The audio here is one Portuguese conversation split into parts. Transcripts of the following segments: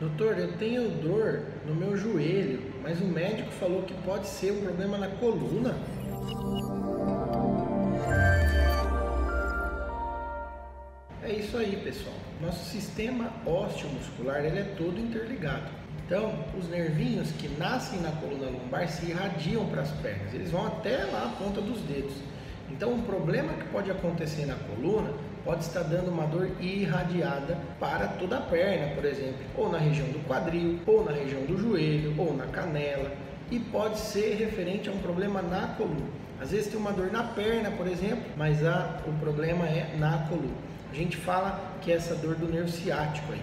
Doutor, eu tenho dor no meu joelho, mas o médico falou que pode ser um problema na coluna. É isso aí, pessoal. Nosso sistema ósseo-muscular ele é todo interligado. Então, os nervinhos que nascem na coluna lombar se irradiam para as pernas. Eles vão até lá a ponta dos dedos. Então, um problema que pode acontecer na coluna pode estar dando uma dor irradiada para toda a perna, por exemplo, ou na região do quadril, ou na região do joelho, ou na canela, e pode ser referente a um problema na coluna. Às vezes tem uma dor na perna, por exemplo, mas a, o problema é na coluna. A gente fala que é essa dor do nervo ciático aí,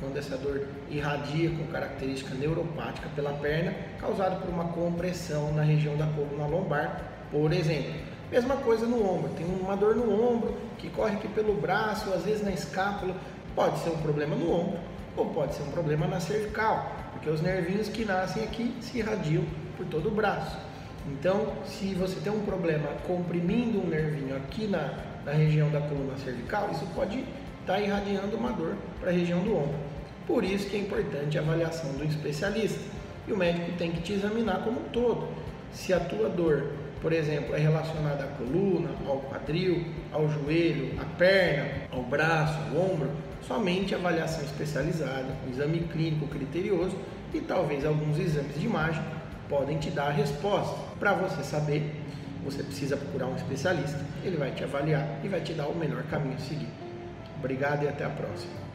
quando essa dor irradia com característica neuropática pela perna, causada por uma compressão na região da coluna lombar, por exemplo. Mesma coisa no ombro, tem uma dor no ombro que corre aqui pelo braço, às vezes na escápula, pode ser um problema no ombro ou pode ser um problema na cervical, porque os nervinhos que nascem aqui se irradiam por todo o braço. Então, se você tem um problema comprimindo um nervinho aqui na, na região da coluna cervical, isso pode estar tá irradiando uma dor para a região do ombro. Por isso que é importante a avaliação do especialista. E o médico tem que te examinar como um todo. Se a tua dor por exemplo, é relacionada à coluna, ao quadril, ao joelho, à perna, ao braço, ao ombro, somente avaliação especializada, um exame clínico criterioso e talvez alguns exames de imagem podem te dar a resposta. Para você saber, você precisa procurar um especialista, ele vai te avaliar e vai te dar o melhor caminho a seguir. Obrigado e até a próxima.